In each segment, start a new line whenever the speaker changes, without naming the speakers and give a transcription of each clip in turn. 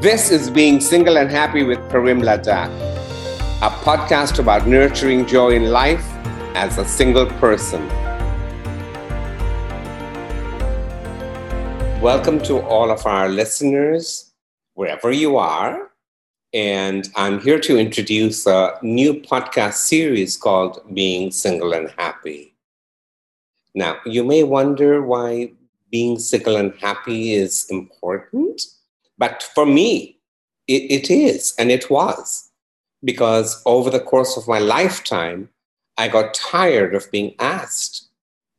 This is Being Single and Happy with Karim Ladak, a podcast about nurturing joy in life as a single person. Welcome to all of our listeners, wherever you are. And I'm here to introduce a new podcast series called Being Single and Happy. Now, you may wonder why being single and happy is important, but for me, it, it is and it was because over the course of my lifetime, I got tired of being asked,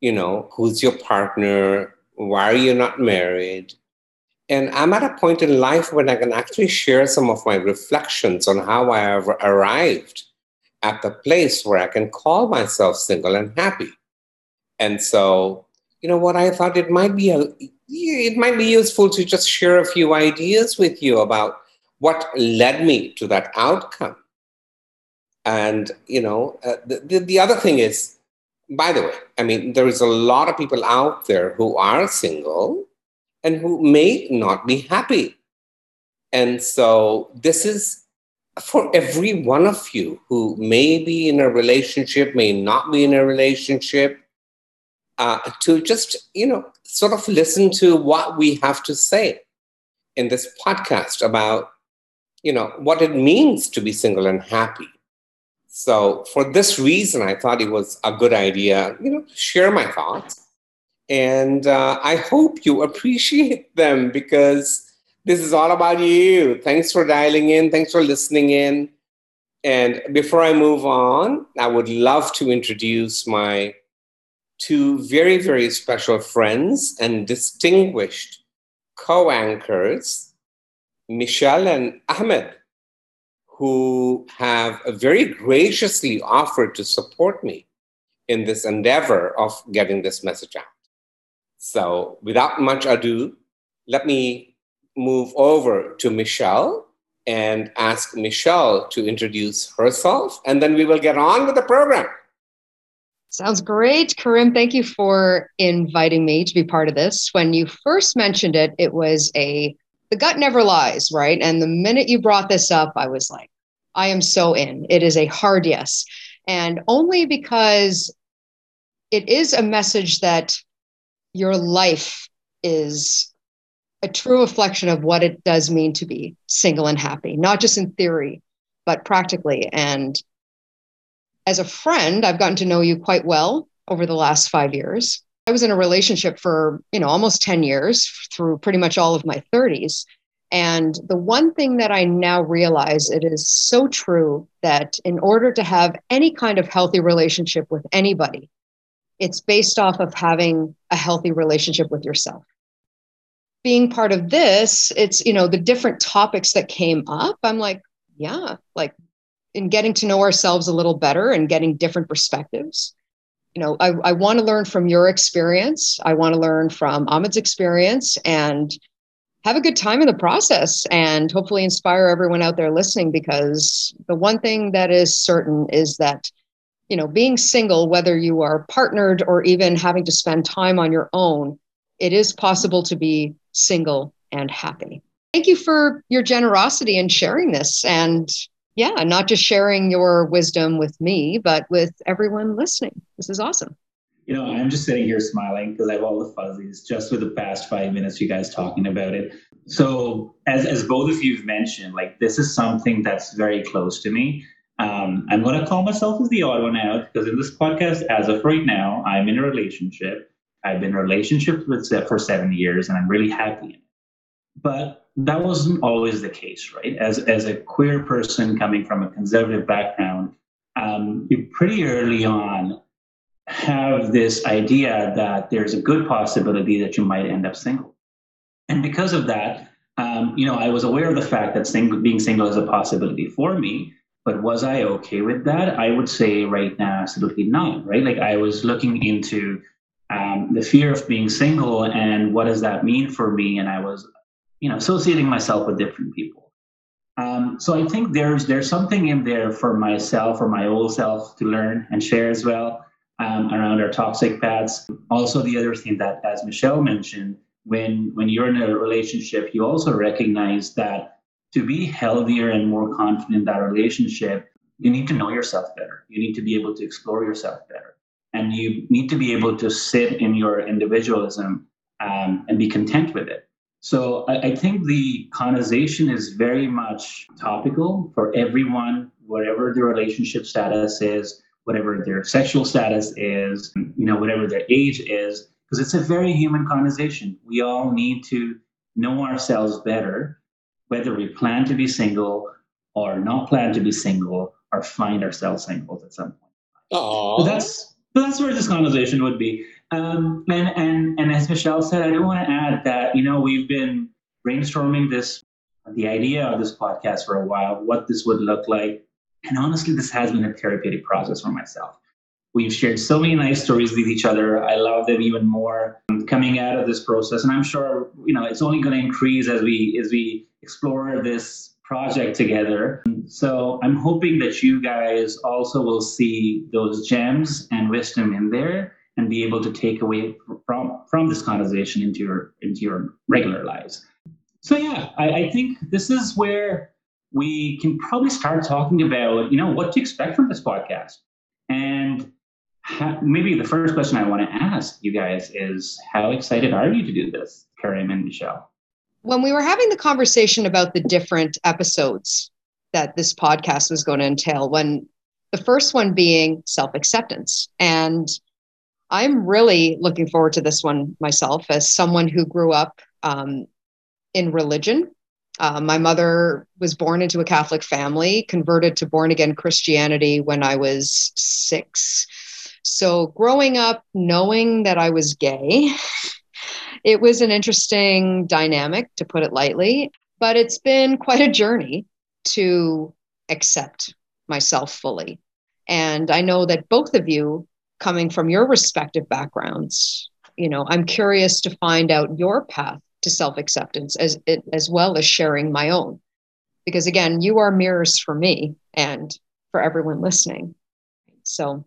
you know, who's your partner? Why are you not married? And I'm at a point in life when I can actually share some of my reflections on how I have arrived at the place where I can call myself single and happy. And so, you know what, I thought it might be a it might be useful to just share a few ideas with you about what led me to that outcome. And, you know, uh, the, the, the other thing is, by the way, I mean, there is a lot of people out there who are single and who may not be happy. And so this is for every one of you who may be in a relationship, may not be in a relationship, uh, to just, you know, sort of listen to what we have to say in this podcast about, you know, what it means to be single and happy. So for this reason, I thought it was a good idea, you know, share my thoughts. And uh, I hope you appreciate them because this is all about you. Thanks for dialing in. Thanks for listening in. And before I move on, I would love to introduce my two very, very special friends and distinguished co anchors, Michelle and Ahmed, who have very graciously offered to support me in this endeavor of getting this message out. So, without much ado, let me move over to Michelle and ask Michelle to introduce herself, and then we will get on with the program.
Sounds great. Karim, thank you for inviting me to be part of this. When you first mentioned it, it was a the gut never lies, right? And the minute you brought this up, I was like, I am so in. It is a hard yes. And only because it is a message that your life is a true reflection of what it does mean to be single and happy, not just in theory, but practically. And as a friend, I've gotten to know you quite well over the last five years. I was in a relationship for, you know, almost 10 years through pretty much all of my 30s. And the one thing that I now realize it is so true that in order to have any kind of healthy relationship with anybody, it's based off of having a healthy relationship with yourself. Being part of this, it's, you know, the different topics that came up. I'm like, yeah, like in getting to know ourselves a little better and getting different perspectives. You know, I, I want to learn from your experience. I want to learn from Ahmed's experience and have a good time in the process and hopefully inspire everyone out there listening because the one thing that is certain is that you know being single whether you are partnered or even having to spend time on your own it is possible to be single and happy thank you for your generosity in sharing this and yeah, not just sharing your wisdom with me, but with everyone listening. This is awesome.
You know, I'm just sitting here smiling because I have all the fuzzies just with the past five minutes you guys talking about it. So, as, as both of you've mentioned, like this is something that's very close to me. Um, I'm going to call myself as the odd one out because in this podcast, as of right now, I'm in a relationship. I've been in a relationship with for seven years and I'm really happy. But that wasn't always the case, right? As as a queer person coming from a conservative background, um, you pretty early on have this idea that there's a good possibility that you might end up single, and because of that, um, you know, I was aware of the fact that single, being single is a possibility for me. But was I okay with that? I would say right now, absolutely not. Right? Like I was looking into um, the fear of being single and what does that mean for me, and I was you know associating myself with different people um, so i think there's there's something in there for myself or my old self to learn and share as well um, around our toxic paths also the other thing that as michelle mentioned when when you're in a relationship you also recognize that to be healthier and more confident in that relationship, you need to know yourself better. You need to be able to explore yourself better. And you need to be able to sit in your individualism um, and be content with it. So I, I think the conversation is very much topical for everyone, whatever their relationship status is, whatever their sexual status is, you know, whatever their age is, because it's a very human conversation. We all need to know ourselves better, whether we plan to be single or not plan to be single or find ourselves single at some point.
Aww.
So that's so that's where this conversation would be. Um, and and and as Michelle said, I do want to add that you know we've been brainstorming this the idea of this podcast for a while, what this would look like, and honestly, this has been a therapeutic process for myself. We've shared so many nice stories with each other. I love them even more coming out of this process, and I'm sure you know it's only going to increase as we as we explore this project together. So I'm hoping that you guys also will see those gems and wisdom in there and be able to take away from from this conversation into your into your regular lives. So yeah, I, I think this is where we can probably start talking about you know what to expect from this podcast. And maybe the first question i want to ask you guys is how excited are you to do this karim and michelle?
When we were having the conversation about the different episodes that this podcast was going to entail when the first one being self-acceptance. And i'm really looking forward to this one myself as someone who grew up um, in religion uh, my mother was born into a Catholic family, converted to born again Christianity when I was six. So, growing up knowing that I was gay, it was an interesting dynamic, to put it lightly. But it's been quite a journey to accept myself fully. And I know that both of you, coming from your respective backgrounds, you know, I'm curious to find out your path to self acceptance as as well as sharing my own, because again, you are mirrors for me and for everyone listening. So,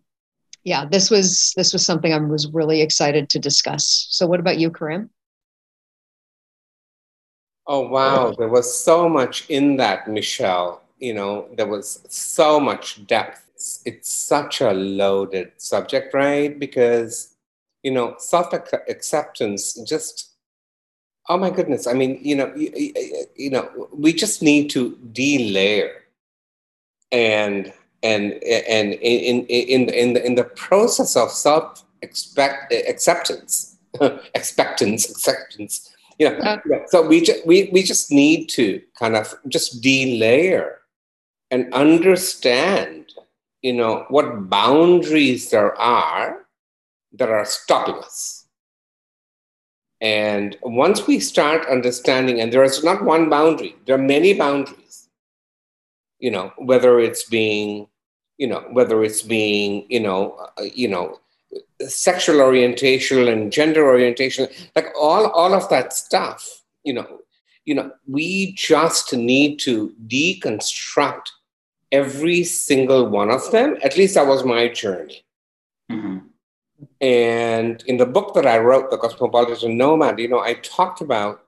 yeah, this was this was something I was really excited to discuss. So, what about you, Karim?
Oh wow, there was so much in that, Michelle. You know, there was so much depth. It's, it's such a loaded subject, right? Because you know, self acceptance just Oh my goodness! I mean, you know, you, you know, we just need to delayer, and and and in in in the in the process of self expect acceptance, expectance, acceptance. You know, uh. yeah. so we just we we just need to kind of just delayer and understand, you know, what boundaries there are that are stopping us. And once we start understanding, and there is not one boundary, there are many boundaries, you know, whether it's being, you know, whether it's being, you know, uh, you know, sexual orientation and gender orientation, like all, all of that stuff, you know, you know, we just need to deconstruct every single one of them. At least that was my journey. Mm-hmm. And in the book that I wrote, The Cosmopolitan Nomad, you know, I talked about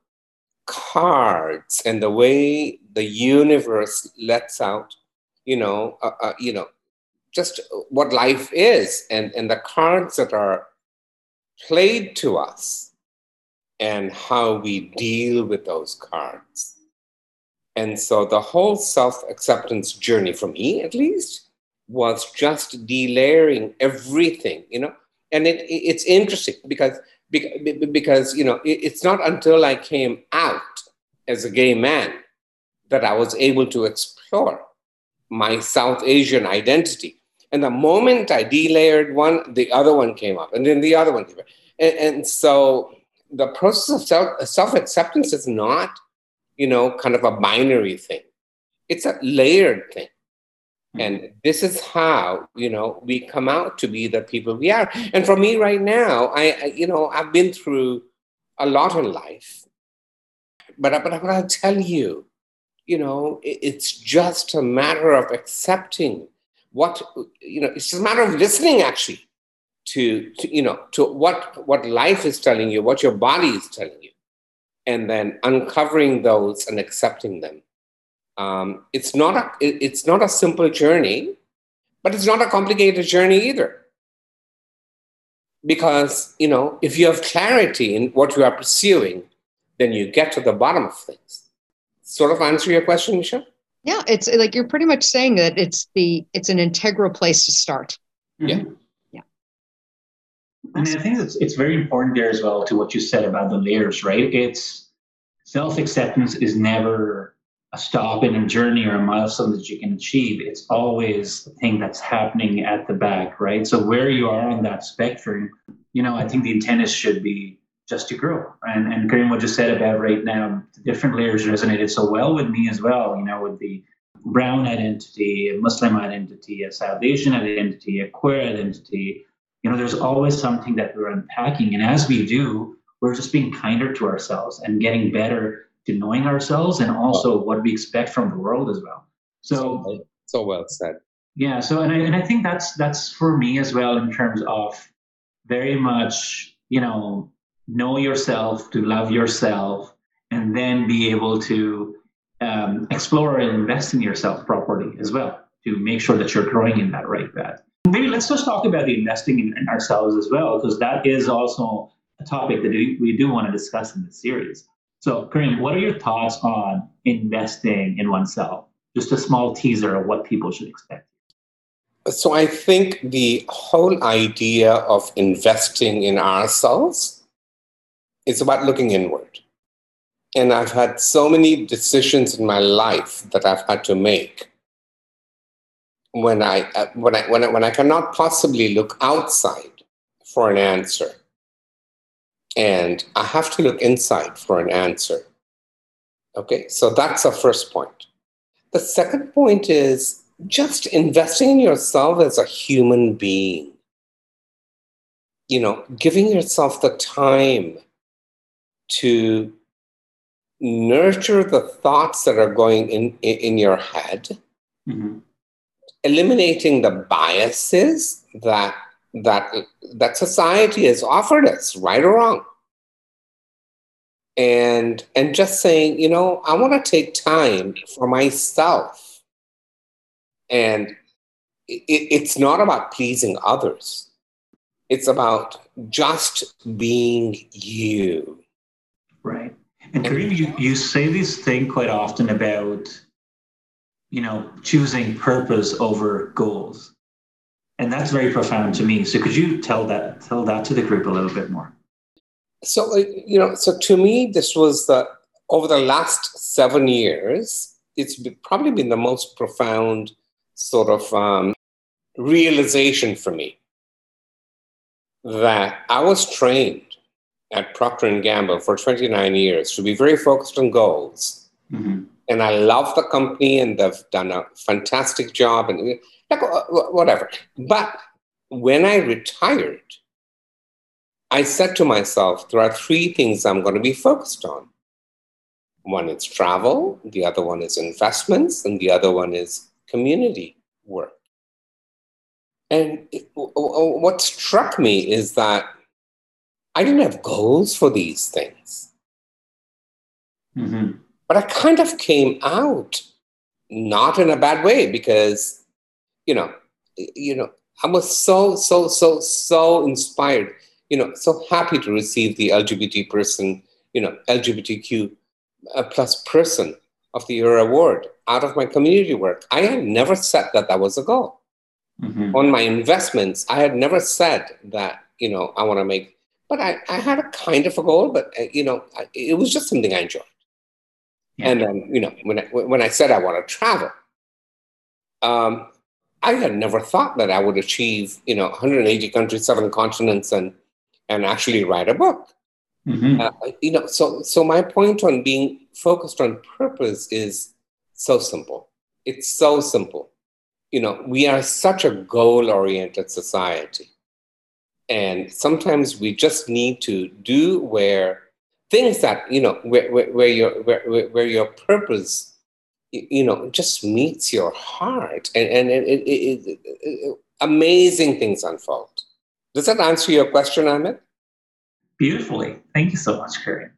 cards and the way the universe lets out, you know, uh, uh, you know, just what life is and, and the cards that are played to us and how we deal with those cards. And so the whole self acceptance journey, for me at least, was just delayering everything, you know, and it, it's interesting because because you know it's not until I came out as a gay man that I was able to explore my South Asian identity. And the moment I delayered one, the other one came up, and then the other one came up. And, and so the process of self, self-acceptance is not, you know, kind of a binary thing. It's a layered thing. Hmm. And this is how, you know, we come out to be the people we are. And for me right now, I, I you know, I've been through a lot in life. But, but I'm going to tell you, you know, it's just a matter of accepting what, you know, it's just a matter of listening actually to, to you know, to what, what life is telling you, what your body is telling you, and then uncovering those and accepting them Um, it's not a it's not a simple journey, but it's not a complicated journey either. Because you know, if you have clarity in what you are pursuing, then you get to the bottom of things. Sort of answer your question, Michelle.
Yeah, it's like you're pretty much saying that it's the it's an integral place to start.
Yeah.
Yeah.
And I think it's it's very important there as well to what you said about the layers, right? It's self acceptance is never a stop in a journey or a milestone that you can achieve. It's always the thing that's happening at the back, right? So where you are on that spectrum, you know, I think the intent is should be just to grow. And and Karim, what you said about right now, the different layers resonated so well with me as well. You know, with the brown identity, a Muslim identity, a South Asian identity, a queer identity. You know, there's always something that we're unpacking, and as we do, we're just being kinder to ourselves and getting better to knowing ourselves and also what we expect from the world as well. So,
so well said.
Yeah. So, and I, and I think that's that's for me as well in terms of very much, you know, know yourself, to love yourself, and then be able to um, explore and invest in yourself properly as well to make sure that you're growing in that right path. Let's just talk about the investing in, ourselves as well, because that is also a topic that we, do want to discuss in this series. So, Karim, what are your thoughts on investing in oneself? Just a small teaser of what people should expect.
So, I think the whole idea of investing in ourselves is about looking inward. And I've had so many decisions in my life that I've had to make when I, uh, when I, when I, when I cannot possibly look outside for an answer and I have to look inside for an answer. Okay, so that's the first point. The second point is just investing in yourself as a human being. You know, giving yourself the time to nurture the thoughts that are going in, in, your head, mm-hmm. Eliminating the biases that that that society has offered us, right or wrong. And and just saying, you know, I want to take time for myself. And it, it's not about pleasing others. It's about just being you.
Right. And Karim, you, you say this thing quite often about, you know, choosing purpose over goals and that's very profound to me. So could you tell that tell that to the group a little bit more?
So you know, so to me, this was the over the last seven years, it's probably been the most profound sort of um, realization for me that I was trained at Procter and Gamble for 29 years to be very focused on goals. Mm-hmm. And I love the company, and they've done a fantastic job. And like, whatever. But when I retired, I said to myself, there are three things I'm going to be focused on. One is travel, the other one is investments, and the other one is community work. And what struck me is that I didn't have goals for these things. Mm-hmm. But I kind of came out not in a bad way because you know, you know, I was so, so, so, so inspired, you know, so happy to receive the LGBT person, you know, LGBTQ uh, plus person of the year award out of my community work. I had never said that that was a goal. Mm-hmm. On my investments, I had never said that, you know, I want to make, but I, I had a kind of a goal, but, uh, you know, I, it was just something I enjoyed. Yeah. And then, you know, when I, when I said I want to travel, um, I had never thought that I would achieve, you know, 180 countries, seven continents, and and actually write a book. Mm-hmm. Uh, you know, so so my point on being focused on purpose is so simple. It's so simple. You know, we are such a goal-oriented society, and sometimes we just need to do where things that you know where where, where your where, where your purpose you know just meets your heart. And, and it, it, it, it, amazing things unfold. Does that answer your question Ahmed
beautifully. Thank you so much Karim.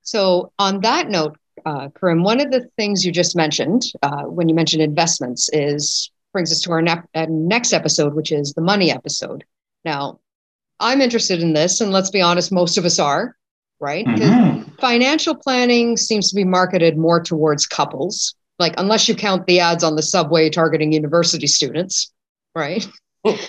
so on that note uh, Karim, one of the things you just mentioned uh, when you mentioned investments is brings us to our ne- uh, next episode, which is the money episode. Now, I'm interested in this, and let's be honest, most of us are, right? Mm-hmm. Financial planning seems to be marketed more towards couples, like unless you count the ads on the subway targeting university students, right?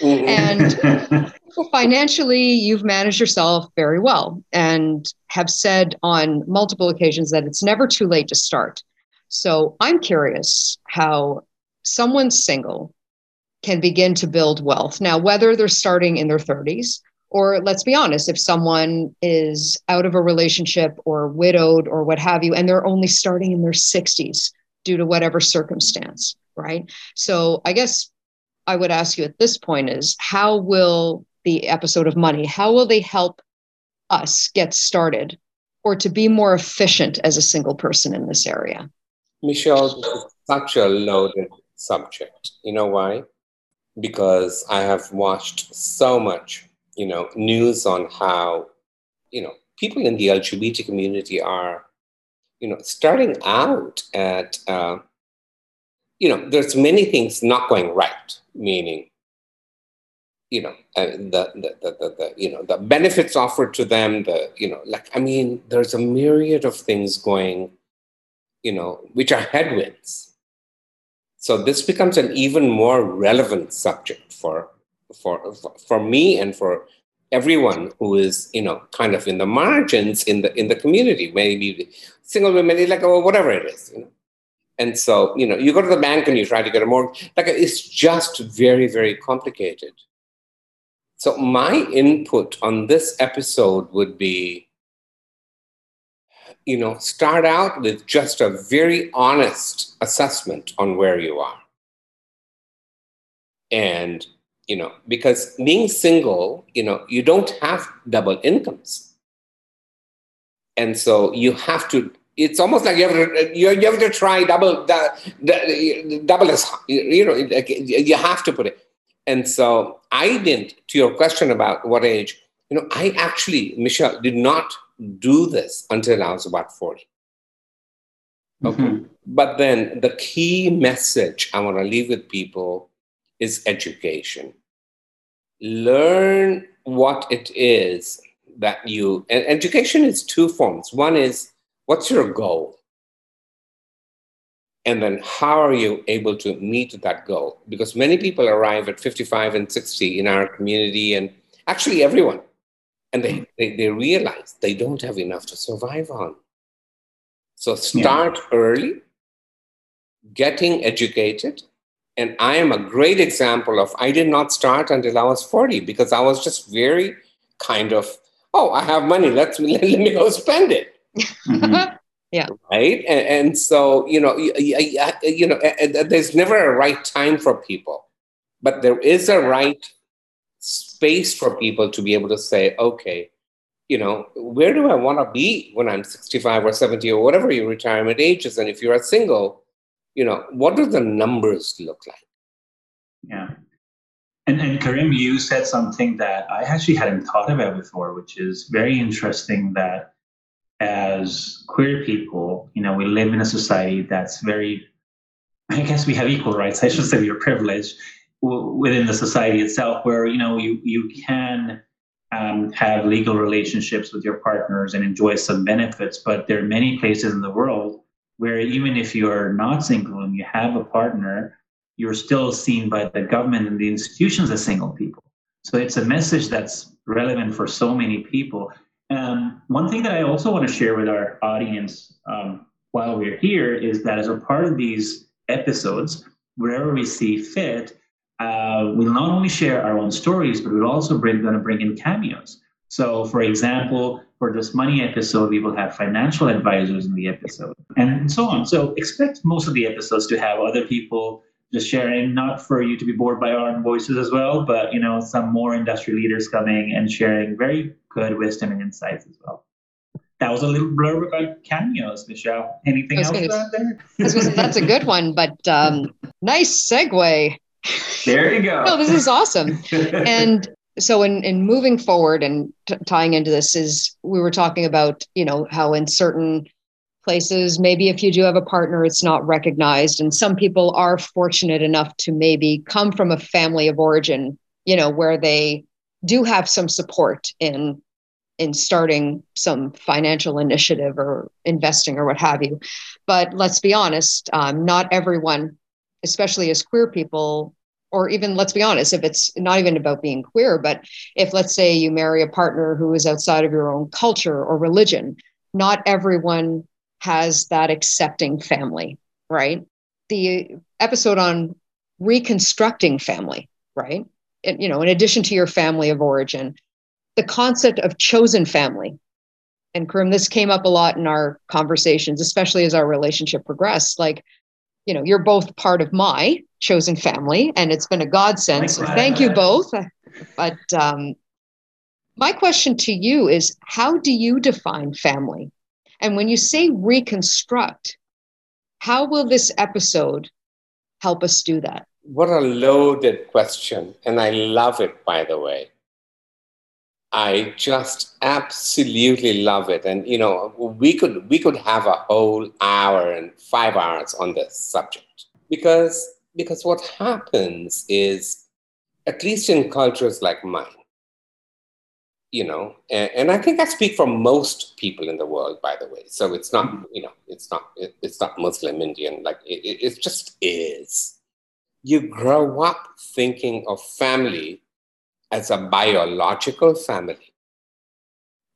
and financially, you've managed yourself very well and have said on multiple occasions that it's never too late to start. So I'm curious how someone single can begin to build wealth. Now, whether they're starting in their 30s, or let's be honest, if someone is out of a relationship or widowed or what have you, and they're only starting in their 60s due to whatever circumstance, right? So I guess I would ask you at this point is how will the episode of money, how will they help us get started or to be more efficient as a single person in this area?
Michelle, such a loaded subject. You know why? Because I have watched so much, you know, news on how, you know, people in the LGBT community are, you know, starting out at, uh, you know, there's many things not going right, meaning, you know, uh, the, the, the, the, the, you know, the benefits offered to them, the, you know, like, I mean, there's a myriad of things going, you know, which are headwinds. So this becomes an even more relevant subject for, for, for me and for everyone who is, you know, kind of in the margins in the, in the community, maybe single women, like, or whatever it is, you know. And so, you know, you go to the bank and you try to get a mortgage, like it's just very, very complicated. So my input on this episode would be you know, start out with just a very honest assessment on where you are. And, you know, because being single, you know, you don't have double incomes. And so you have to, it's almost like you have to, you, you have to try double, the, double as, you know, you have to put it. And so I didn't, to your question about what age, you know, I actually, Michelle, did not do this until I was about 40. Okay. Mm-hmm. But then the key message I want to leave with people is education. Learn what it is that you, and education is two forms. One is what's your goal? And then how are you able to meet that goal? Because many people arrive at 55 and 60 in our community, and actually everyone and they, they, they realize they don't have enough to survive on. So start yeah. early, getting educated. And I am a great example of I did not start until I was 40 because I was just very kind of, oh, I have money, let's let, let me go spend it.
Mm-hmm. yeah.
Right. And, and, so, you know, you, you know, there's never a right time for people, but there is a right space for people to be able to say, okay, you know, where do I want to be when I'm 65 or 70 or whatever your retirement age is? And if you're a single, you know, what do the numbers look like?
Yeah. And, and Karim, you said something that I actually hadn't thought about before, which is very interesting that as queer people, you know, we live in a society that's very, I guess we have equal rights. I should say we are privileged within the society itself where you know you you can um, have legal relationships with your partners and enjoy some benefits but there are many places in the world where even if you're not single and you have a partner you're still seen by the government and the institutions as single people so it's a message that's relevant for so many people um, one thing that i also want to share with our audience um, while we're here is that as a part of these episodes wherever we see fit uh, we'll not only share our own stories, but we're also going to bring in cameos. So, for example, for this money episode, we will have financial advisors in the episode and so on. So, expect most of the episodes to have other people just sharing, not for you to be bored by our voices as well, but you know, some more industry leaders coming and sharing very good wisdom and insights as well. That was a little blurb about cameos, Michelle. Anything else
out there? that's a good one, but um, nice segue.
There you go.
no, this is awesome. and so in, in moving forward and t- tying into this is we were talking about, you know, how in certain places, maybe if you do have a partner, it's not recognized. And some people are fortunate enough to maybe come from a family of origin, you know, where they do have some support in in starting some financial initiative or investing or what have you. But let's be honest, um, not everyone, especially as queer people, or even let's be honest, if it's not even about being queer, but if let's say you marry a partner who is outside of your own culture or religion, not everyone has that accepting family, right? The episode on reconstructing family, right? It, you know, in addition to your family of origin, the concept of chosen family. And Karim, this came up a lot in our conversations, especially as our relationship progressed. Like, you know, you're both part of my chosen family, and it's been a godsend. So thank you both. But um, my question to you is how do you define family? And when you say reconstruct, how will this episode help us do that?
What a loaded question. And I love it, by the way. I just absolutely love it. And you know, we could we could have a whole hour and five hours on this subject. Because because what happens is, at least in cultures like mine, you know, and, and, I think I speak for most people in the world, by the way. So it's not, mm-hmm. you know, it's not, it, it's not Muslim Indian. Like it, it just is. You grow up thinking of family as a biological family,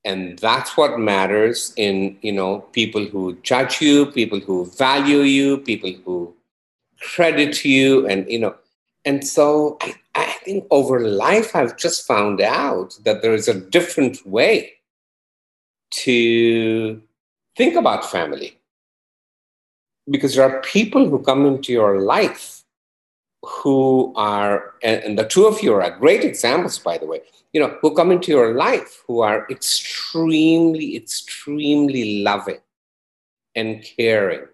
and that's what matters in, you know, people who judge you, people who value you, people who credit you, and you know, and so I, I think over life, I've just found out that there is a different way to think about family. Because there are people who come into your life who are, and, the two of you are great examples, by the way, you know, who come into your life who are extremely, extremely loving and caring.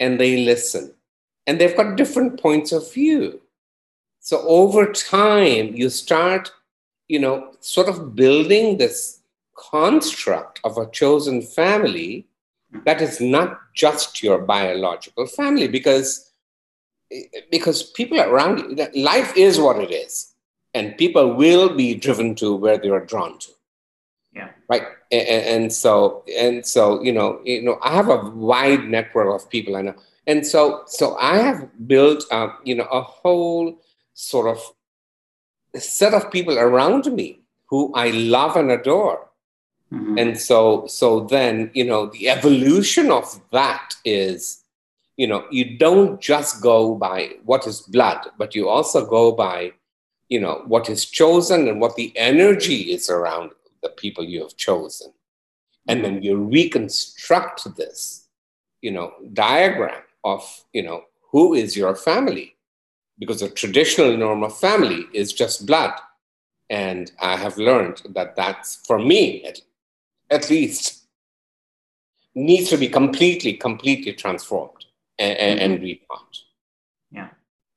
And they listen. And they've got different points of view. So over time, you start, you know, sort of building this construct of a chosen family that is not just your biological family because because people around you life is what it is and people will be driven to where they are drawn to
yeah
right and, and so and so you know you know i have a wide network of people i know and so so i have built up you know a whole sort of set of people around me who I love and adore. Mm-hmm. And so, so then, you know, the evolution of that is, you know, you don't just go by what is blood, but you also go by, you know, what is chosen and what the energy is around the people you have chosen. And then you reconstruct this, you know, diagram of, you know, who is your family because the traditional norm of family is just blood. And I have learned that that's, for me at, at least, needs to be completely, completely transformed and, mm-hmm. and rethought.
Yeah.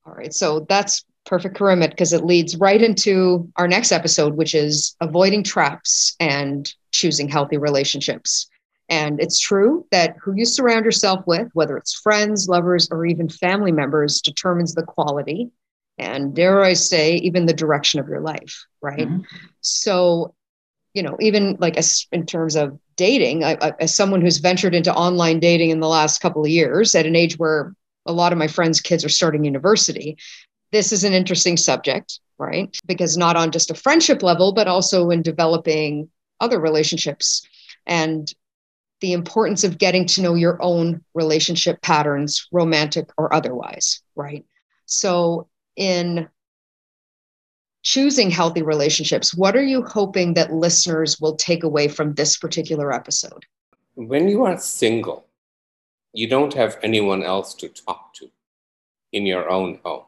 All right. So that's perfect Karimit because it leads right into our next episode, which is avoiding traps and choosing healthy relationships. And it's true that who you surround yourself with, whether it's friends, lovers, or even family members, determines the quality and, dare I say, even the direction of your life, right? Mm-hmm. So, you know, even like as, in terms of dating, I, I, as someone who's ventured into online dating in the last couple of years at an age where a lot of my friends' kids are starting university, this is an interesting subject, right? Because not on just a friendship level, but also in developing other relationships. And the importance of getting to know your own relationship patterns, romantic or otherwise, right? So, in choosing healthy relationships, what are you hoping that listeners will take away from this particular episode?
When you are single, you don't have anyone else to talk to in your own home.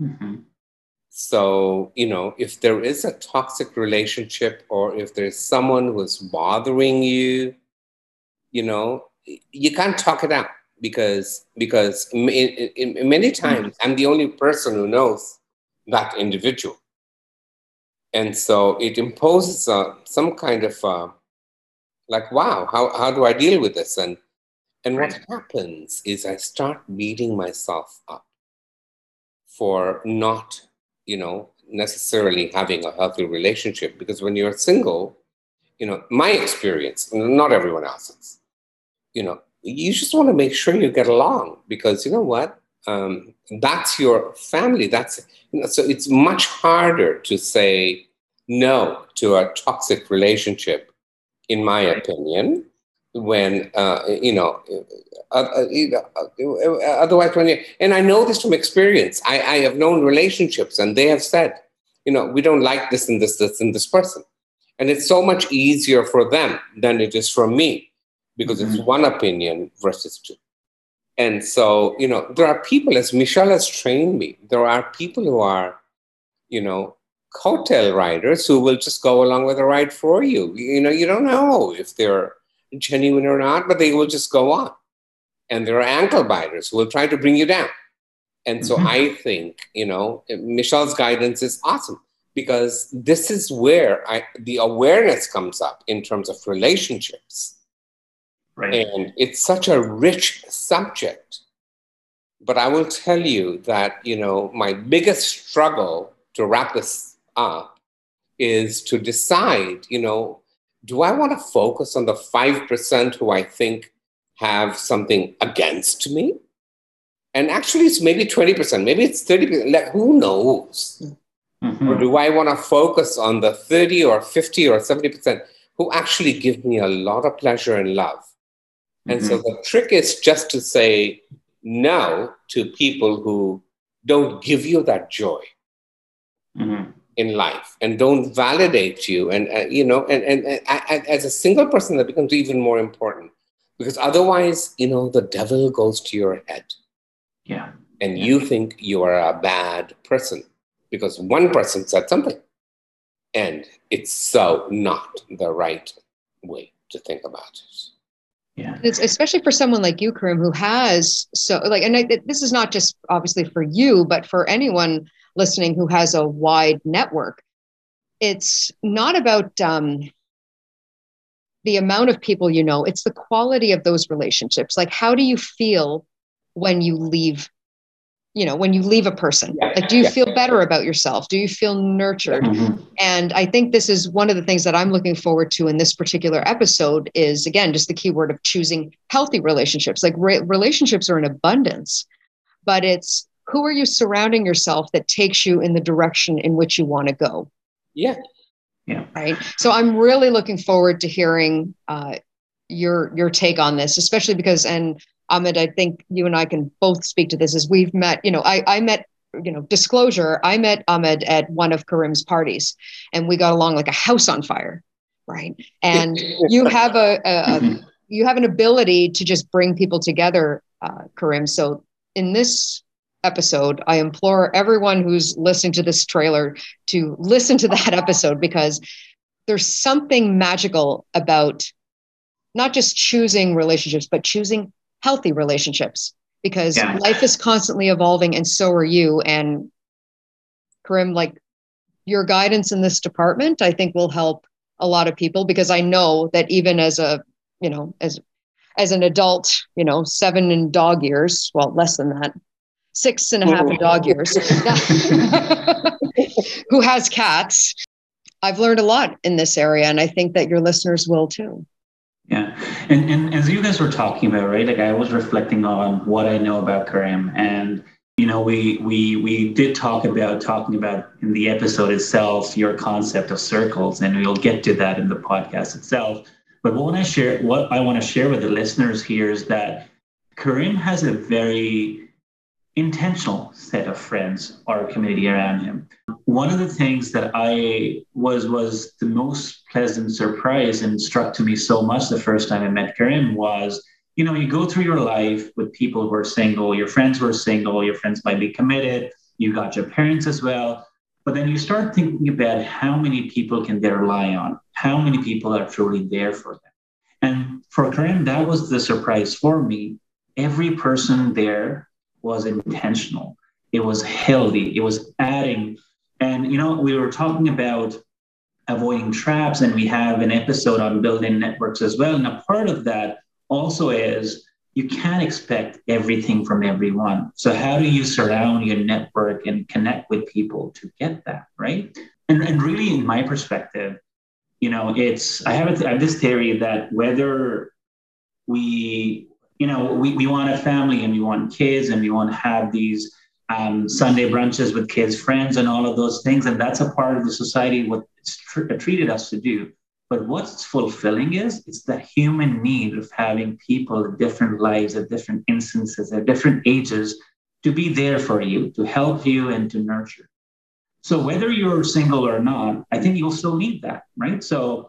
Mm-hmm. So, you know, if there is a toxic relationship or if there's someone who's bothering you, you know, you can't talk it out because because in, in, many times I'm the only person who knows that individual, and so it imposes uh, some kind of uh, like, wow, how how do I deal with this? And And what happens is I start beating myself up for not, you know, necessarily having a healthy relationship. Because when you're single, you know, my experience, not everyone else's, you know, you just want to make sure you get along because you know what? Um, that's your family. That's, you know, so it's much harder to say no to a toxic relationship, in my opinion, when uh, you know, uh, uh, uh, otherwise when you and I know this from experience. I, I have known relationships, and they have said, you know, we don't like this and this, this and this person, and it's so much easier for them than it is for me because mm-hmm. it's one opinion versus two. And so, you know, there are people, as Michelle has trained me, there are people who are, you know, coattail riders who will just go along with the ride for you. You know, you don't know if they're genuine or not, but they will just go on. And there are ankle biters who will try to bring you down. And so mm-hmm. I think, you know, Michelle's guidance is awesome because this is where I, the awareness comes up in terms of relationships. Right. And it's such a rich subject. But I will tell you that, you know, my biggest struggle to wrap this up is to decide, you know, do I want to focus on the 5% who I think have something against me? And actually, it's maybe 20%, maybe it's 30%. Like, who knows? Mm-hmm. Or do I want to focus on the 30 or 50 or 70% who actually give me a lot of pleasure and love? And mm-hmm. so the trick is just to say no to people who don't give you that joy. Mm-hmm in life and don't validate you and uh, you know and, and, and as a single person that becomes even more important because otherwise you know the devil goes to your head
yeah
and
yeah.
you think you are a bad person because one person said something and it's so not the right way to think about it
yeah it's especially for someone like you karim who has so like and I, this is not just obviously for you but for anyone listening who has a wide network. It's not about um, the amount of people you know, it's the quality of those relationships. Like, how do you feel when you leave? You know, when you leave a person, like, do you feel better about yourself? Do you feel nurtured? Mm-hmm. And I think this is one of the things that I'm looking forward to in this particular episode is again, just the keyword of choosing healthy relationships. Like, re- relationships are in abundance, but it's who are you surrounding yourself that takes you in the direction in which you want to go
yeah
yeah
right so i'm really looking forward to hearing uh, your your take on this especially because and ahmed i think you and i can both speak to this as we've met you know i i met you know disclosure i met ahmed at one of karim's parties and we got along like a house on fire right and you have a, a, a mm-hmm. you have an ability to just bring people together uh, karim so in this episode. I implore everyone who's listening to this trailer to listen to that episode because there's something magical about not just choosing relationships, but choosing healthy relationships because yeah. life is constantly evolving and so are you. And Karim, like your guidance in this department, I think will help a lot of people because I know that even as a, you know, as as an adult, you know, seven in dog years, well, less than that, six and a half oh. dog years, who has cats. I've learned a lot in this area, and I think that your listeners will too.
Yeah. And, and as you guys were talking about, right, like I was reflecting on what I know about Karim. And, you know, we we we did talk about talking about in the episode itself your concept of circles, and we'll get to that in the podcast itself. But what I share what I want to share with the listeners here is that Karim has a very intentional set of friends or community around him. One of the things that I was was the most pleasant surprise and struck to me so much the first time I met Karim was, you know, you go through your life with people who are single, your friends who are single, your friends might be committed, you got your parents as well. But then you start thinking about how many people can they rely on, how many people are truly there for them. And for Karim, that was the surprise for me. Every person there was intentional. It was healthy. It was adding. And, you know, we were talking about avoiding traps, and we have an episode on building networks as well. And a part of that also is you can't expect everything from everyone. So how do you surround your network and connect with people to get that, right? And, and really, in my perspective, you know, it's I have, have this theory that whether we, you know, we, we want a family and we want kids and we want to have these um, Sunday brunches with kids' friends and all of those things, and that's a part of the society what it's tr- treated us to do. But what's fulfilling is it's the human need of having people at different lives, at different instances, at different ages to be there for you, to help you, and to nurture. So whether you're single or not, I think you'll still need that, right? So uh,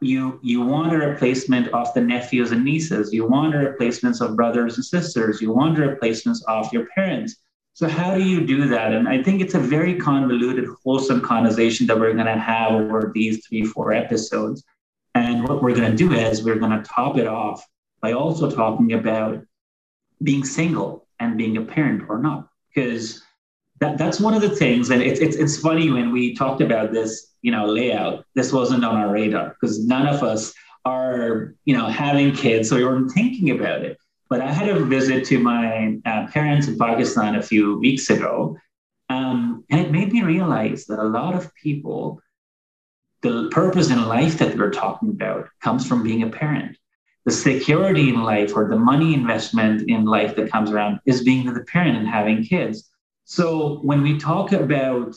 you you want a replacement of the nephews and nieces, you want a replacements of brothers and sisters, you want a replacements of your parents. So how do you do that? And I think it's a very convoluted, wholesome conversation that we're going to have over these three, four episodes. And what we're going to do is we're going to top it off by also talking about being single and being a parent or not, because that, that's one of the things. And it's, it's, it's funny when we talked about this, you know, layout, this wasn't on our radar because none of us are, you know, having kids. So we weren't thinking about it. But I had a visit to my uh, parents in Pakistan a few weeks ago, um, and it made me realize that a lot of people, the purpose in life that we're talking about comes from being a parent. The security in life or the money investment in life that comes around is being the parent and having kids. So when we talk about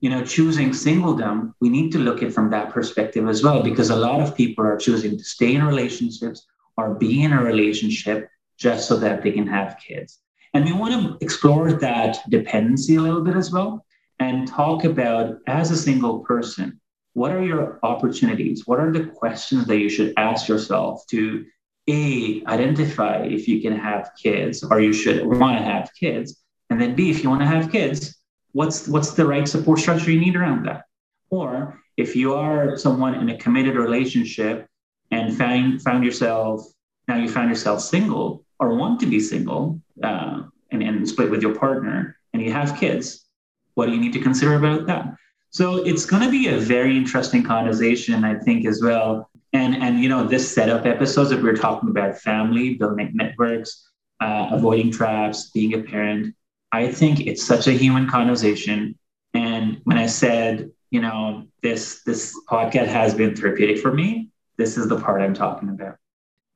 you know choosing singledom, we need to look at from that perspective as well, because a lot of people are choosing to stay in relationships or be in a relationship just so that they can have kids. And we want to explore that dependency a little bit as well and talk about as a single person, what are your opportunities? What are the questions that you should ask yourself to A, identify if you can have kids or you should want to have kids? And then B, if you want to have kids, what's what's the right support structure you need around that? Or if you are someone in a committed relationship and found found yourself now you found yourself single or want to be single uh, and, and split with your partner and you have kids, what do you need to consider about that? So it's going to be a very interesting conversation, I think, as well. And and you know, this setup episodes that we're talking about family, building networks, uh, avoiding traps, being a parent. I think it's such a human conversation. And when I said, you know, this this podcast has been therapeutic for me, this is the part I'm talking about.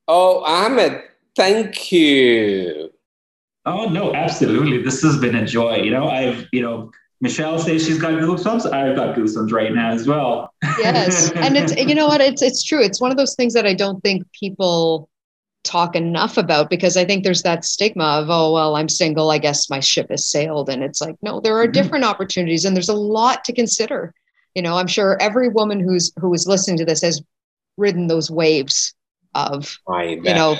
Oh, Ahmed, thank you.
Oh no, absolutely. This has been a joy. You know, I've, you know, Michelle says she's got goosebumps. I've got goosebumps right now as well.
yes. And it's you know what, it's it's true. It's one of those things that I don't think people talk enough about because I think there's that stigma of, oh, well, I'm single. I guess my ship has sailed. And it's like, no, there are mm-hmm. different opportunities and there's a lot to consider. You know, I'm sure every woman who's who is listening to this has ridden those waves of you know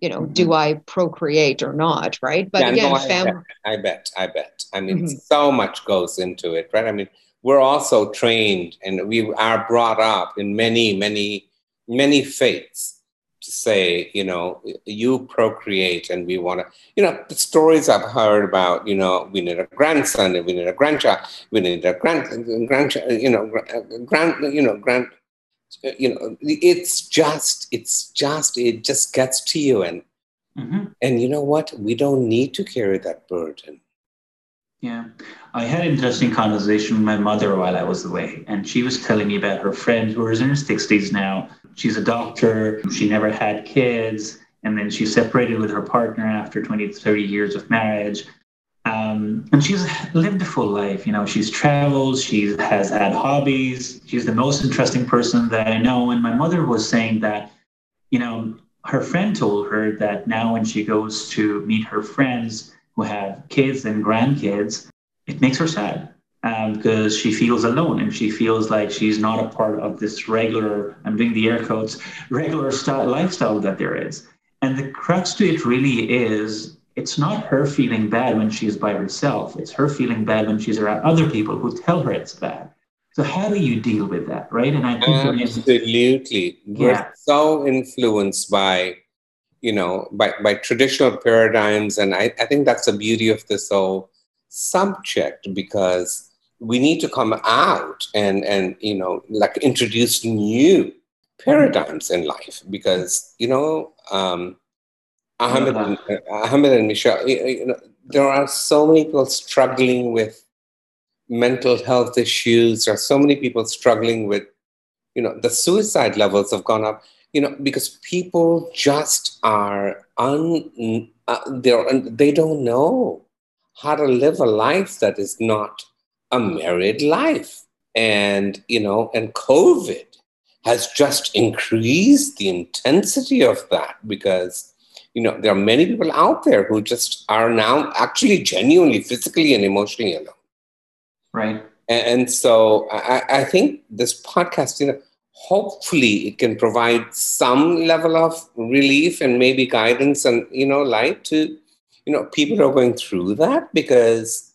you know mm-hmm. do i procreate or not right
but yeah, again no, fam- I, bet, I bet i bet i mean mm-hmm. so much goes into it right i mean we're also trained and we are brought up in many many many faiths say you know you procreate and we want to you know the stories i've heard about you know we need a grandson and we need a grandchild we need a grand grandchild you know grand you know grand you know it's just it's just it just gets to you and mm-hmm. and you know what we don't need to carry that burden
yeah i had an interesting conversation with my mother while i was away and she was telling me about her friend who is in her 60s now she's a doctor she never had kids and then she separated with her partner after 20 to 30 years of marriage um, and she's lived a full life. You know, she's traveled, she has had hobbies. She's the most interesting person that I know. And my mother was saying that, you know, her friend told her that now when she goes to meet her friends who have kids and grandkids, it makes her sad um, because she feels alone and she feels like she's not a part of this regular, I'm doing the air quotes, regular style, lifestyle that there is. And the crux to it really is it's not her feeling bad when she's by herself. It's her feeling bad when she's around other people who tell her it's bad. So how do you deal with that, right?
And I think absolutely, we're yeah. so influenced by, you know, by by traditional paradigms, and I, I think that's the beauty of this whole subject because we need to come out and and you know like introduce new paradigms in life because you know um, Ahmed, and, uh, Ahmed and Michelle, you know, there are so many people struggling with mental health issues. There are so many people struggling with, you know, the suicide levels have gone up. You know, because people just are un, uh, they're, they don't know how to live a life that is not a married life. And, you know, and COVID has just increased the intensity of that because you know there are many people out there who just are now actually genuinely physically and emotionally alone
right
and, and so I, I think this podcast you know hopefully it can provide some level of relief and maybe guidance and you know light to you know people who are going through that because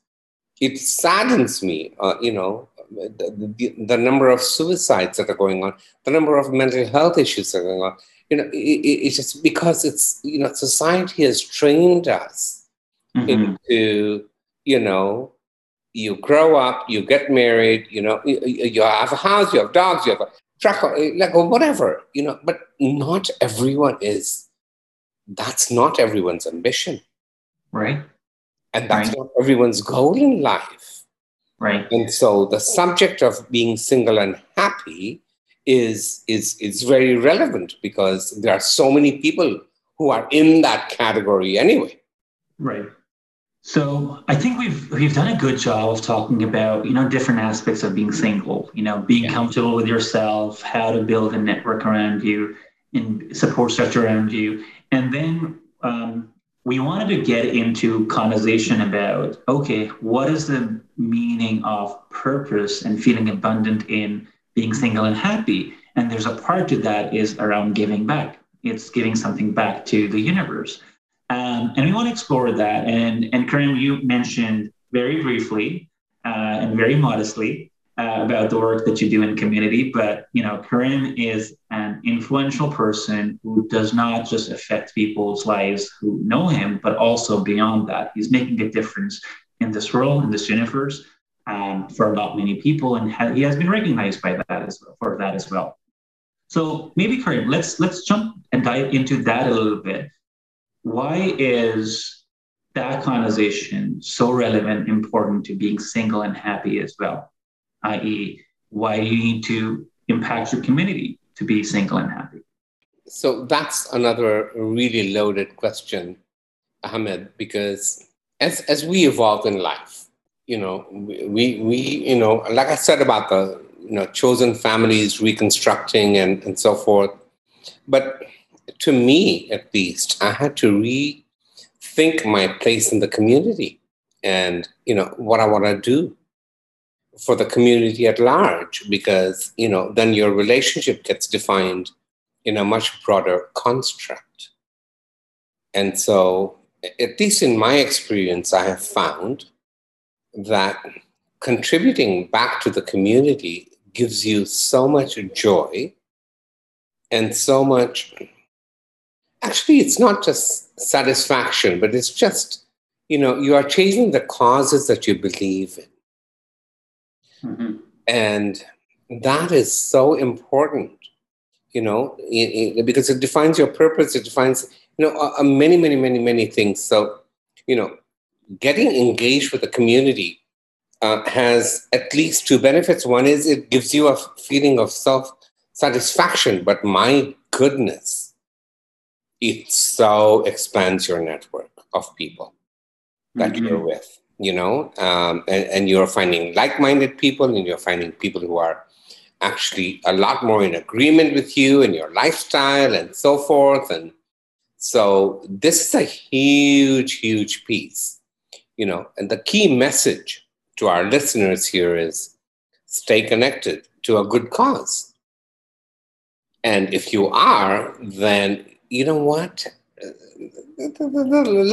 it saddens me uh, you know the, the, the, number of suicides that are going on the number of mental health issues that are going on you know it, it's just because it's you know society has trained us mm-hmm. into you know you grow up you get married you know you, you have a house you have dogs you have a truck eh, like or whatever you know but not everyone is that's not everyone's ambition
right
and that's right. not everyone's goal in life
right
and so the subject of being single and happy is is is very relevant because there are so many people who are in that category anyway.
Right. So I think we've we've done a good job of talking about you know different aspects of being single. You know, being yeah. comfortable with yourself, how to build a network around you, and support structure around you, and then um, we wanted to get into conversation about okay, what is the meaning of purpose and feeling abundant in being single and happy. And there's a part to that is around giving back. It's giving something back to the universe. Um, and we want to explore that. And, and Karim, you mentioned very briefly uh, and very modestly uh, about the work that you do in community. But, you know, Karim is an influential person who does not just affect people's lives who know him, but also beyond that. He's making a difference in this world, in this universe um, for not many people, and ha- he has been recognized by that as well, for that as well. So maybe Karim, let's let's jump and dive into that a little bit. Why is that conversation so relevant, important to being single and happy as well? I.e., why do you need to impact your community to be single and happy?
So that's another really loaded question, Ahmed, because as, as we evolve in life, you know, we, we, you know, like I said about the, you know, chosen families reconstructing and, and so forth. But to me, at least, I had to rethink my place in the community and, you know, what I want to do for the community at large, because, you know, then your relationship gets defined in a much broader construct. And so, at least in my experience, I have found that contributing back to the community gives you so much joy and so much actually it's not just satisfaction but it's just you know you are changing the causes that you believe in mm-hmm. and that is so important you know it, it, because it defines your purpose it defines you know uh, many many many many things so you know getting engaged with the community uh, has at least two benefits. One is it gives you a feeling of self satisfaction, but my goodness, it so expands your network of people that mm-hmm. you're with, you know, um, and, and you're finding like minded people and you're finding people who are actually a lot more in agreement with you and your lifestyle and so forth. And so this is a huge, huge piece you know, and the key message to our listeners here is stay connected to a good cause. And if you are, then you know what?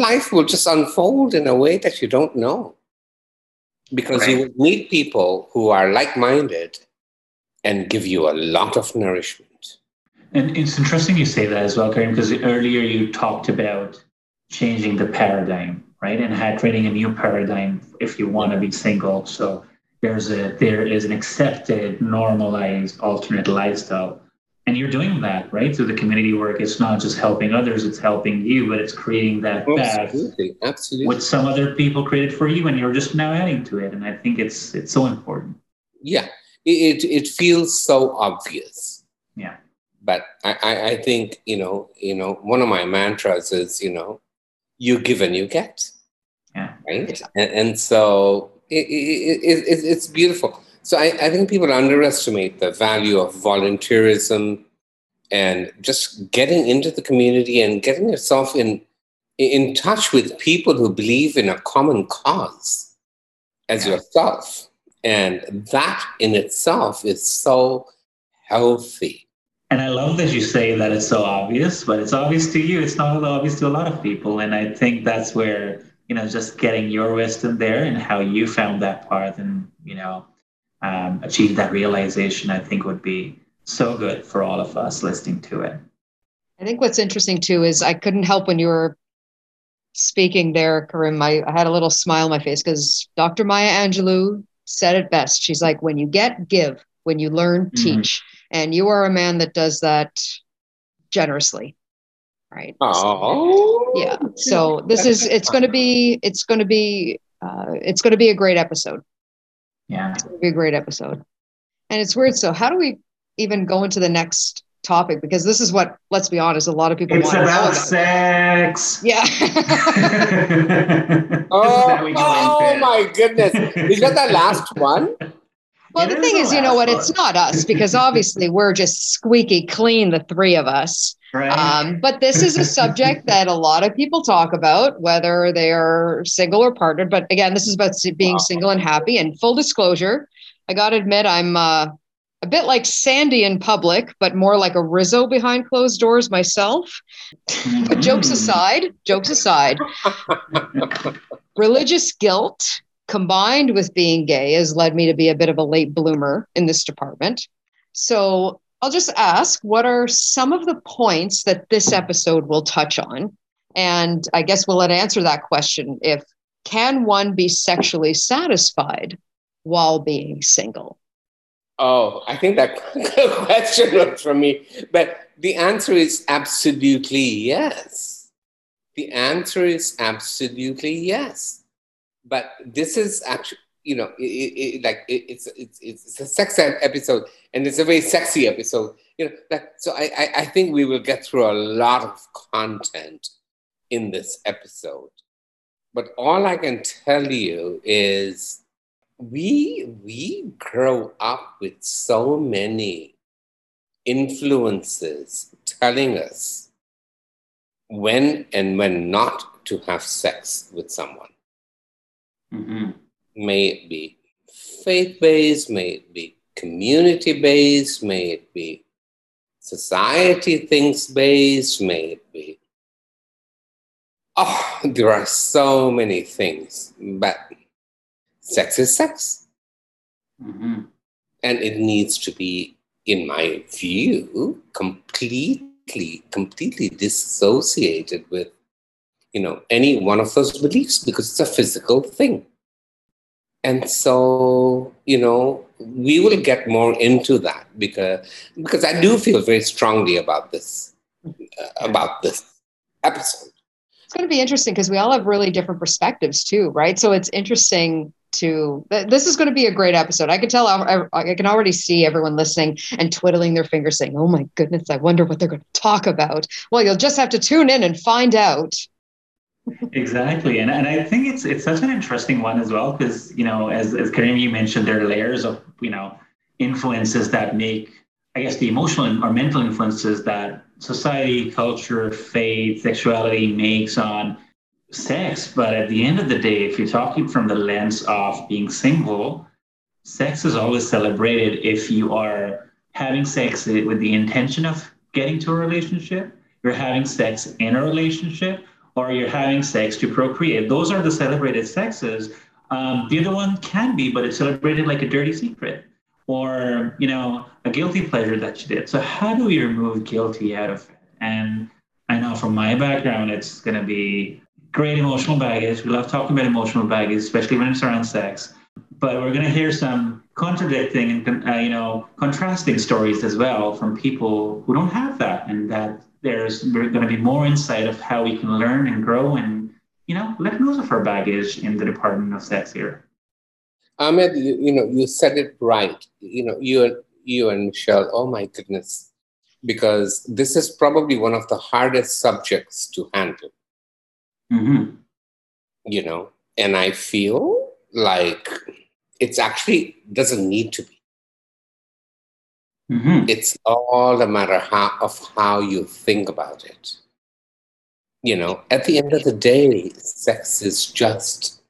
Life will just unfold in a way that you don't know. Because right. you will meet people who are like minded and give you a lot of nourishment.
And it's interesting you say that as well, Karim, because earlier you talked about changing the paradigm right? And had creating a new paradigm if you want to be single. So there's a there is an accepted, normalized alternate lifestyle and you're doing that right? Through the community work it's not just helping others it's helping you but it's creating that
absolutely, path absolutely
what some other people created for you and you're just now adding to it and i think it's it's so important.
Yeah it it feels so obvious.
Yeah.
But I, I i think you know you know one of my mantras is you know you give and you get.
Yeah.
Right? And, and so it, it, it, it's beautiful so I, I think people underestimate the value of volunteerism and just getting into the community and getting yourself in in touch with people who believe in a common cause as yeah. yourself. And that in itself is so healthy.
And I love that you say that it's so obvious, but it's obvious to you. It's not obvious to a lot of people. And I think that's where, you know, just getting your wisdom there and how you found that path and, you know, um, achieve that realization, I think would be so good for all of us listening to it.
I think what's interesting too is I couldn't help when you were speaking there, Karim. I, I had a little smile on my face because Dr. Maya Angelou said it best. She's like, when you get, give. When you learn, mm-hmm. teach. And you are a man that does that generously. Right.
Oh.
So, yeah. So this is it's going to be it's going to be uh, it's going to be a great episode.
Yeah.
It's going to be a great episode. And it's weird. So, how do we even go into the next topic? Because this is what, let's be honest, a lot of people
it's want about, about sex.
Yeah.
oh, oh my goodness. Is that the last one?
Well, it the thing is, you know what? One. It's not us because obviously we're just squeaky clean, the three of us.
Right. Um,
but this is a subject that a lot of people talk about, whether they are single or partnered. But again, this is about being wow. single and happy. And full disclosure, I got to admit, I'm uh, a bit like Sandy in public, but more like a Rizzo behind closed doors myself. But jokes aside, jokes aside, religious guilt combined with being gay has led me to be a bit of a late bloomer in this department. So I'll just ask what are some of the points that this episode will touch on? And I guess we'll let answer that question if can one be sexually satisfied while being single?
Oh, I think that question from me. But the answer is absolutely yes. The answer is absolutely yes. But this is actually you know, it, it, like it, it's, it's it's a sex episode, and it's a very sexy episode. You know, that, so I, I I think we will get through a lot of content in this episode. But all I can tell you is we we grow up with so many influences telling us when and when not to have sex with someone.
Mm-hmm
may it be faith based, may it be community based, may it be society things based, may it be. Oh, there are so many things, but sex is sex.
Mm-hmm.
And it needs to be, in my view, completely, completely dissociated with, you know, any one of those beliefs because it's a physical thing. And so, you know, we will get more into that because because I do feel very strongly about this uh, about this episode.
It's going to be interesting because we all have really different perspectives too, right? So it's interesting to this is going to be a great episode. I can tell I, I can already see everyone listening and twiddling their fingers saying, "Oh my goodness, I wonder what they're going to talk about." Well, you'll just have to tune in and find out
exactly and, and i think it's it's such an interesting one as well because you know as, as karim you mentioned there are layers of you know influences that make i guess the emotional or mental influences that society culture faith sexuality makes on sex. But at the end of the day if you're talking from the lens of being single sex is always celebrated if you are having sex with the intention of getting to a relationship you're having sex in a relationship or you're having sex to procreate. Those are the celebrated sexes. Um, the other one can be, but it's celebrated like a dirty secret or, you know, a guilty pleasure that you did. So how do we remove guilty out of it? And I know from my background, it's going to be great emotional baggage. We love talking about emotional baggage, especially when it's around sex. But we're going to hear some contradicting and uh, you know contrasting stories as well from people who don't have that and that there's going to be more insight of how we can learn and grow and you know let go of our baggage in the department of sex here
ahmed you, you know you said it right you know you and you and michelle oh my goodness because this is probably one of the hardest subjects to handle
mm-hmm.
you know and i feel like it's actually doesn't need to be.
Mm-hmm.
It's all a matter how, of how you think about it. You know, at the end of the day, sex is just.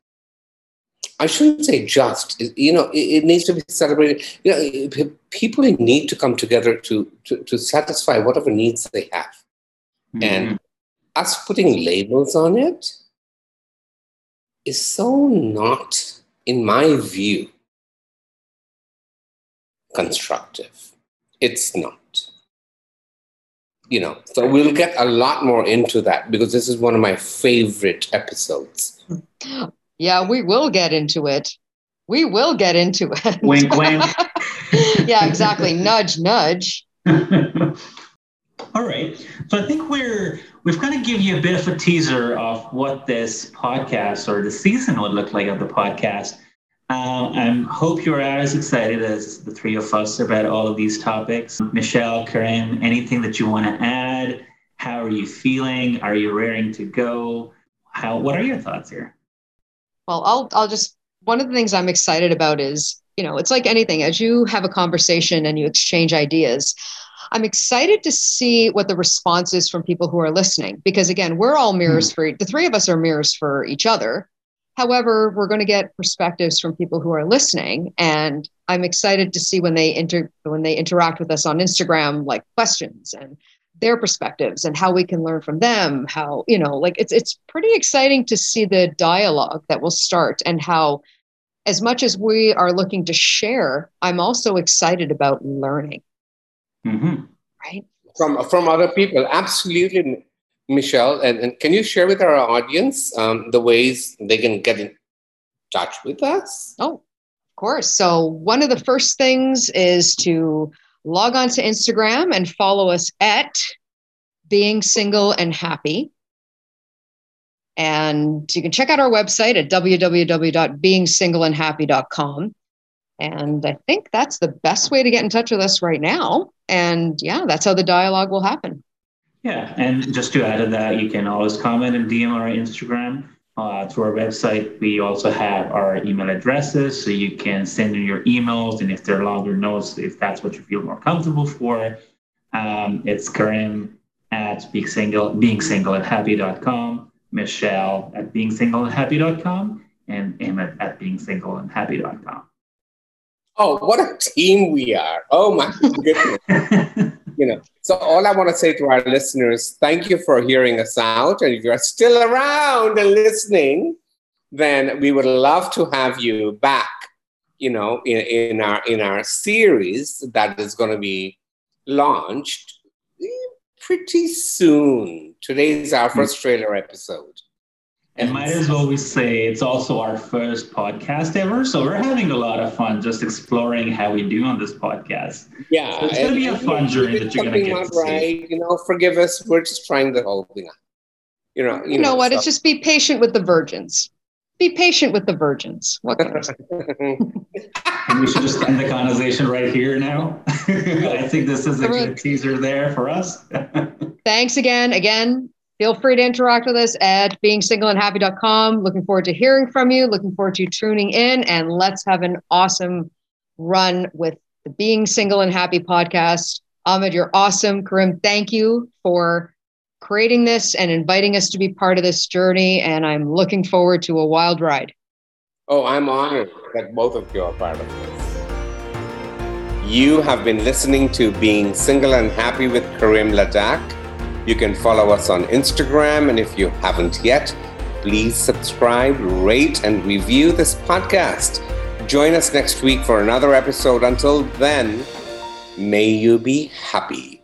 I shouldn't say just. You know, it, it needs to be celebrated. You know, people need to come together to to, to satisfy whatever needs they have,
Mm-hmm.
and us putting labels on it is so not in my view, constructive. It's not. You know, so we'll get a lot more into that because this is one of my favorite episodes.
Yeah, we will get into it. We will get into it.
Wink, wink.
yeah, exactly. nudge, nudge.
All right. So I think we're we've kind of given you a bit of a teaser of what this podcast or the season would look like of the podcast. Uh, I hope you're as excited as the three of us about all of these topics. Michelle, Karim, anything that you want to add? How are you feeling? Are you raring to go? How? What are your thoughts here?
Well, I'll I'll just one of the things I'm excited about is you know it's like anything as you have a conversation and you exchange ideas. I'm excited to see what the response is from people who are listening because again, we're all mirrors for the three of us are mirrors for each other. However, we're going to get perspectives from people who are listening, and I'm excited to see when they inter when they interact with us on Instagram, like questions and their perspectives and how we can learn from them. How you know, like it's it's pretty exciting to see the dialogue that will start and how, as much as we are looking to share, I'm also excited about learning.
Mm-hmm.
Right
from from other people, absolutely. Michelle, and, and can you share with our audience um, the ways they can get in touch with us?
Oh, of course. So, one of the first things is to log on to Instagram and follow us at Being Single and Happy. And you can check out our website at www.being.singleandhappy.com. And I think that's the best way to get in touch with us right now. And yeah, that's how the dialogue will happen.
Yeah, and just to add to that, you can always comment and DM our Instagram. Uh, to our website, we also have our email addresses, so you can send in your emails, and if they're longer notes, if that's what you feel more comfortable for, um, it's Karim at being single, being single and happy.com, Michelle at being single and happy.com, and Ahmed at being single and happy.com.
Oh, what a team we are! Oh my goodness. you know. So all i want to say to our listeners thank you for hearing us out. And if you're still around and listening then we would love to have you back you know in, in our in our series that is going to be launched pretty soon. Today is our mm. first trailer episode
and might as well we say it's also our first podcast ever. So we're having a lot of fun just exploring how we do on this podcast.
Yeah.
So it's going to be a fun journey that you're going to get to
right.
see.
You know, forgive us. We're just trying the whole thing out. You know,
you, you know, know, what? So. It's just be patient with the virgins. Be patient with the virgins. What can I say?
we should just end the conversation right here now. I think this is a good teaser there for us.
Thanks again. Again, Feel free to interact with us at beingsingleandhappy.com. Looking forward to hearing from you. Looking forward to tuning in, and let's have an awesome run with the Being Single and Happy podcast. Ahmed, you're awesome. Karim, thank you for creating this and inviting us to be part of this journey. And I'm looking forward to a wild ride.
Oh, I'm honored that both of you are part of this. You have been listening to Being Single and Happy with Karim Ladak. You can follow us on Instagram, and if you haven't yet, please subscribe, rate, and review this podcast. Join us next week for another episode. Until then, may you be happy.